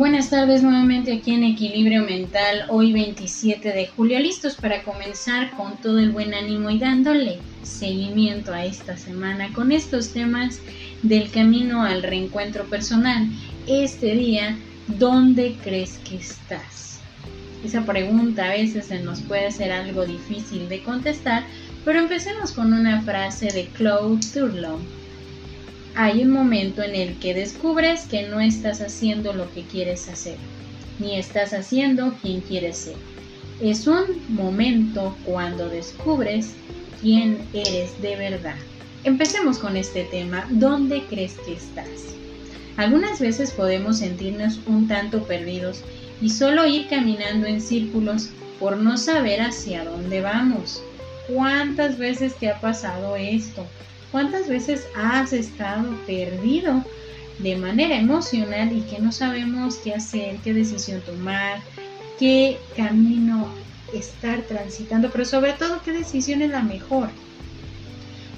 Buenas tardes nuevamente aquí en Equilibrio Mental, hoy 27 de julio, listos para comenzar con todo el buen ánimo y dándole seguimiento a esta semana con estos temas del camino al reencuentro personal. Este día, ¿dónde crees que estás? Esa pregunta a veces se nos puede hacer algo difícil de contestar, pero empecemos con una frase de Claude Turlow hay un momento en el que descubres que no estás haciendo lo que quieres hacer, ni estás haciendo quien quieres ser. Es un momento cuando descubres quién eres de verdad. Empecemos con este tema. ¿Dónde crees que estás? Algunas veces podemos sentirnos un tanto perdidos y solo ir caminando en círculos por no saber hacia dónde vamos. ¿Cuántas veces te ha pasado esto? ¿Cuántas veces has estado perdido de manera emocional y que no sabemos qué hacer, qué decisión tomar, qué camino estar transitando, pero sobre todo qué decisión es la mejor?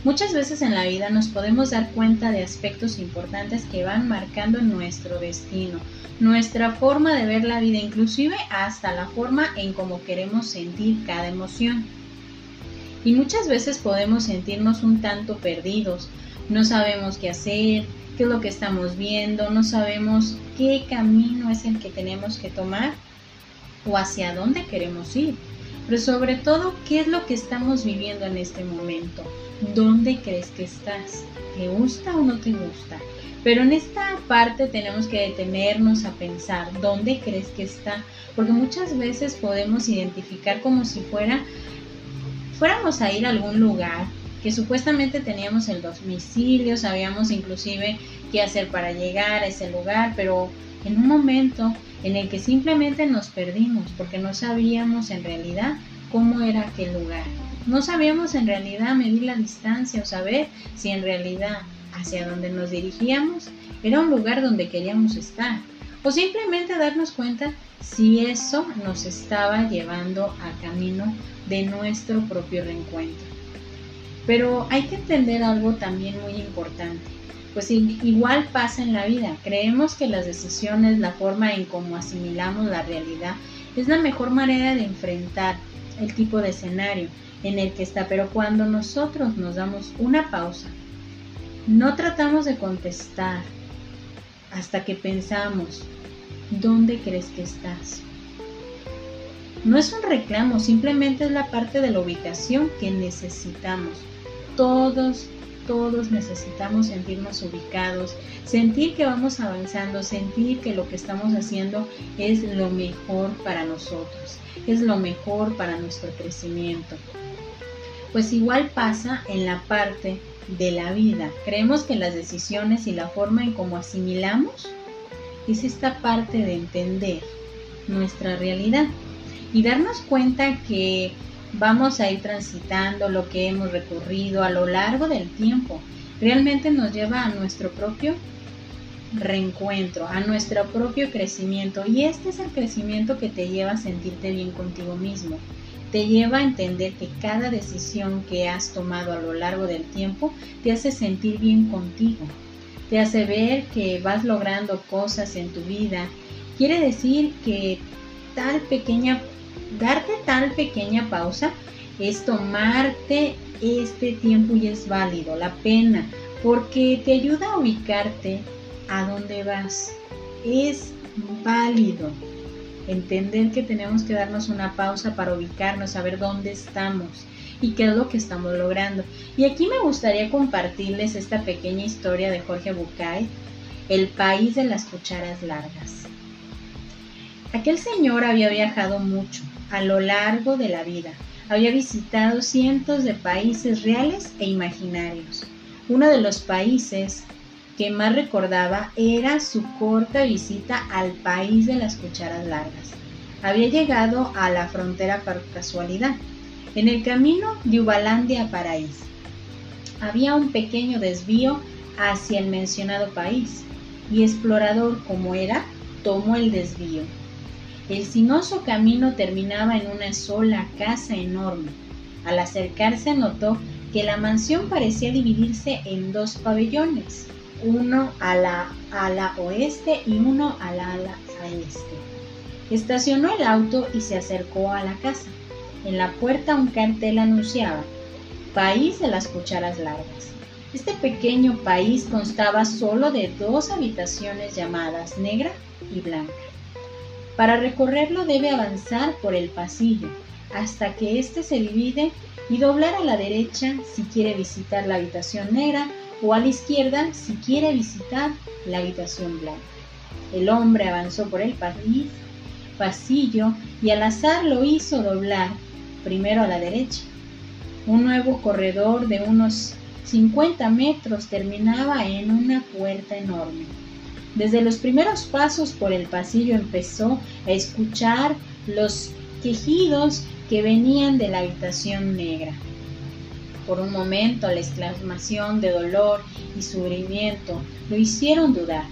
Muchas veces en la vida nos podemos dar cuenta de aspectos importantes que van marcando nuestro destino, nuestra forma de ver la vida, inclusive hasta la forma en cómo queremos sentir cada emoción. Y muchas veces podemos sentirnos un tanto perdidos, no sabemos qué hacer, qué es lo que estamos viendo, no sabemos qué camino es el que tenemos que tomar o hacia dónde queremos ir. Pero sobre todo, ¿qué es lo que estamos viviendo en este momento? ¿Dónde crees que estás? ¿Te gusta o no te gusta? Pero en esta parte tenemos que detenernos a pensar dónde crees que está, porque muchas veces podemos identificar como si fuera fuéramos a ir a algún lugar que supuestamente teníamos el domicilio, sabíamos inclusive qué hacer para llegar a ese lugar, pero en un momento en el que simplemente nos perdimos porque no sabíamos en realidad cómo era aquel lugar. No sabíamos en realidad medir la distancia o saber si en realidad hacia donde nos dirigíamos era un lugar donde queríamos estar. O simplemente darnos cuenta si eso nos estaba llevando a camino de nuestro propio reencuentro. Pero hay que entender algo también muy importante, pues igual pasa en la vida, creemos que las decisiones, la forma en cómo asimilamos la realidad, es la mejor manera de enfrentar el tipo de escenario en el que está, pero cuando nosotros nos damos una pausa, no tratamos de contestar hasta que pensamos, ¿dónde crees que estás? No es un reclamo, simplemente es la parte de la ubicación que necesitamos. Todos, todos necesitamos sentirnos ubicados, sentir que vamos avanzando, sentir que lo que estamos haciendo es lo mejor para nosotros, es lo mejor para nuestro crecimiento. Pues igual pasa en la parte de la vida. Creemos que las decisiones y la forma en cómo asimilamos es esta parte de entender nuestra realidad y darnos cuenta que vamos a ir transitando lo que hemos recorrido a lo largo del tiempo. Realmente nos lleva a nuestro propio reencuentro, a nuestro propio crecimiento. Y este es el crecimiento que te lleva a sentirte bien contigo mismo. Te lleva a entender que cada decisión que has tomado a lo largo del tiempo te hace sentir bien contigo. Te hace ver que vas logrando cosas en tu vida. Quiere decir que tal pequeña Darte tal pequeña pausa es tomarte este tiempo y es válido, la pena, porque te ayuda a ubicarte a dónde vas. Es válido entender que tenemos que darnos una pausa para ubicarnos, saber dónde estamos y qué es lo que estamos logrando. Y aquí me gustaría compartirles esta pequeña historia de Jorge Bucay, El país de las cucharas largas. Aquel señor había viajado mucho a lo largo de la vida. Había visitado cientos de países reales e imaginarios. Uno de los países que más recordaba era su corta visita al país de las cucharas largas. Había llegado a la frontera por casualidad, en el camino de Ubalandia a Paraíso. Había un pequeño desvío hacia el mencionado país, y explorador como era, tomó el desvío el sinuoso camino terminaba en una sola casa enorme. Al acercarse notó que la mansión parecía dividirse en dos pabellones, uno a la ala oeste y uno a la ala este. Estacionó el auto y se acercó a la casa. En la puerta un cartel anunciaba País de las Cucharas Largas. Este pequeño país constaba solo de dos habitaciones llamadas negra y blanca. Para recorrerlo debe avanzar por el pasillo hasta que éste se divide y doblar a la derecha si quiere visitar la habitación negra o a la izquierda si quiere visitar la habitación blanca. El hombre avanzó por el pasillo y al azar lo hizo doblar primero a la derecha. Un nuevo corredor de unos 50 metros terminaba en una puerta enorme. Desde los primeros pasos por el pasillo empezó a escuchar los quejidos que venían de la habitación negra. Por un momento la exclamación de dolor y sufrimiento lo hicieron dudar,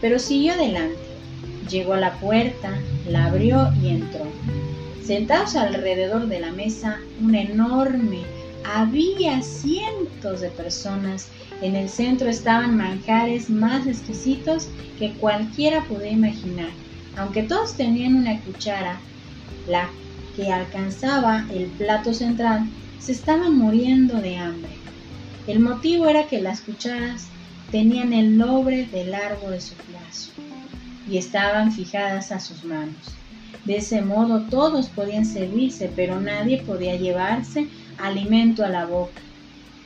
pero siguió adelante. Llegó a la puerta, la abrió y entró. Sentados alrededor de la mesa, un enorme, había cientos de personas. En el centro estaban manjares más exquisitos que cualquiera puede imaginar. Aunque todos tenían una cuchara, la que alcanzaba el plato central, se estaban muriendo de hambre. El motivo era que las cucharas tenían el lobre del largo de su plazo y estaban fijadas a sus manos. De ese modo todos podían servirse, pero nadie podía llevarse alimento a la boca.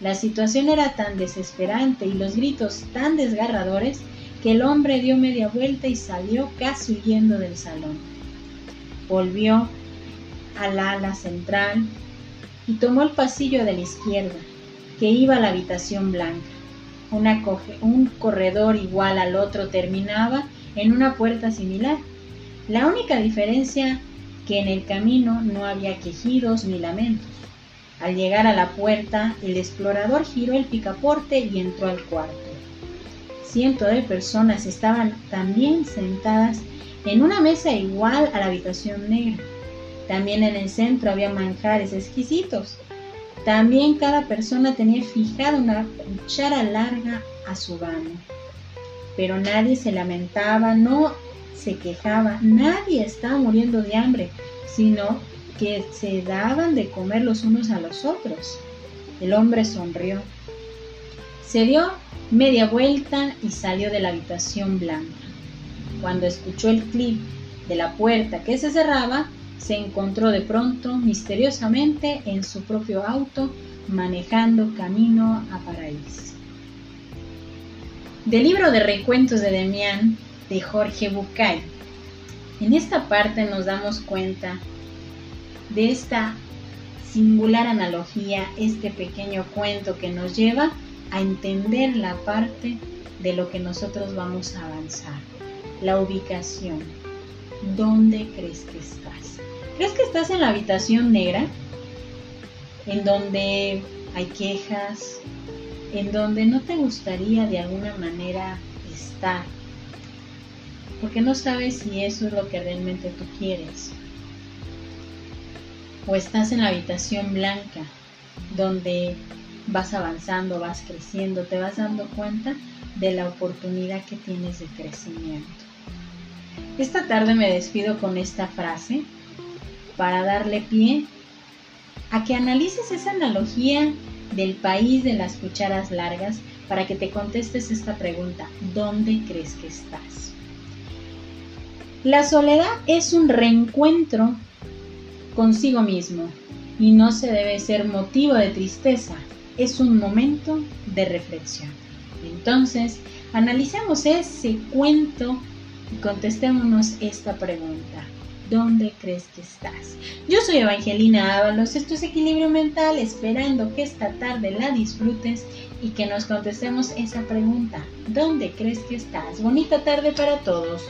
La situación era tan desesperante y los gritos tan desgarradores que el hombre dio media vuelta y salió casi huyendo del salón. Volvió al ala central y tomó el pasillo de la izquierda, que iba a la habitación blanca. un corredor igual al otro terminaba en una puerta similar. La única diferencia que en el camino no había quejidos ni lamentos. Al llegar a la puerta, el explorador giró el picaporte y entró al cuarto. Cientos de personas estaban también sentadas en una mesa igual a la habitación negra. También en el centro había manjares exquisitos. También cada persona tenía fijada una cuchara larga a su baño. Pero nadie se lamentaba, no se quejaba, nadie estaba muriendo de hambre, sino que se daban de comer los unos a los otros. El hombre sonrió. Se dio media vuelta y salió de la habitación blanca. Cuando escuchó el clip de la puerta que se cerraba, se encontró de pronto misteriosamente en su propio auto manejando camino a Paraíso. Del libro de recuentos de Demián de Jorge Bucay. En esta parte nos damos cuenta de esta singular analogía, este pequeño cuento que nos lleva a entender la parte de lo que nosotros vamos a avanzar, la ubicación. ¿Dónde crees que estás? ¿Crees que estás en la habitación negra? En donde hay quejas, en donde no te gustaría de alguna manera estar, porque no sabes si eso es lo que realmente tú quieres. O estás en la habitación blanca, donde vas avanzando, vas creciendo, te vas dando cuenta de la oportunidad que tienes de crecimiento. Esta tarde me despido con esta frase para darle pie a que analices esa analogía del país de las cucharas largas para que te contestes esta pregunta, ¿dónde crees que estás? La soledad es un reencuentro consigo mismo y no se debe ser motivo de tristeza, es un momento de reflexión. Entonces, analicemos ese cuento y contestémonos esta pregunta. ¿Dónde crees que estás? Yo soy Evangelina Ábalos, esto es Equilibrio Mental, esperando que esta tarde la disfrutes y que nos contestemos esa pregunta. ¿Dónde crees que estás? Bonita tarde para todos.